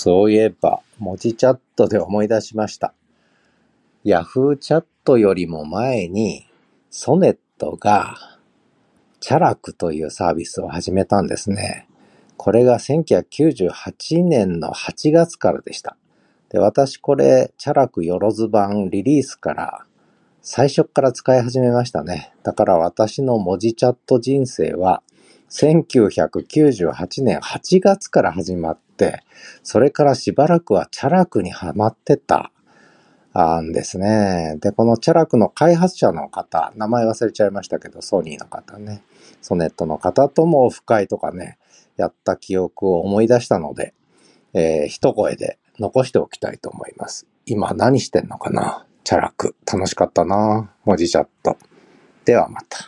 そういえば、文字チャットで思い出しました。ヤフーチャットよりも前に、ソネットが、チャラクというサービスを始めたんですね。これが1998年の8月からでした。で、私これ、チャラクよろず版リリースから、最初から使い始めましたね。だから私の文字チャット人生は、1998年8月から始まって、それからしばらくはチャラクにハマってた、んですね。で、このチャラクの開発者の方、名前忘れちゃいましたけど、ソニーの方ね、ソネットの方ともオフ会とかね、やった記憶を思い出したので、えー一声で残しておきたいと思います。今何してんのかな？チャラク。楽しかったな文字チャット。ではまた。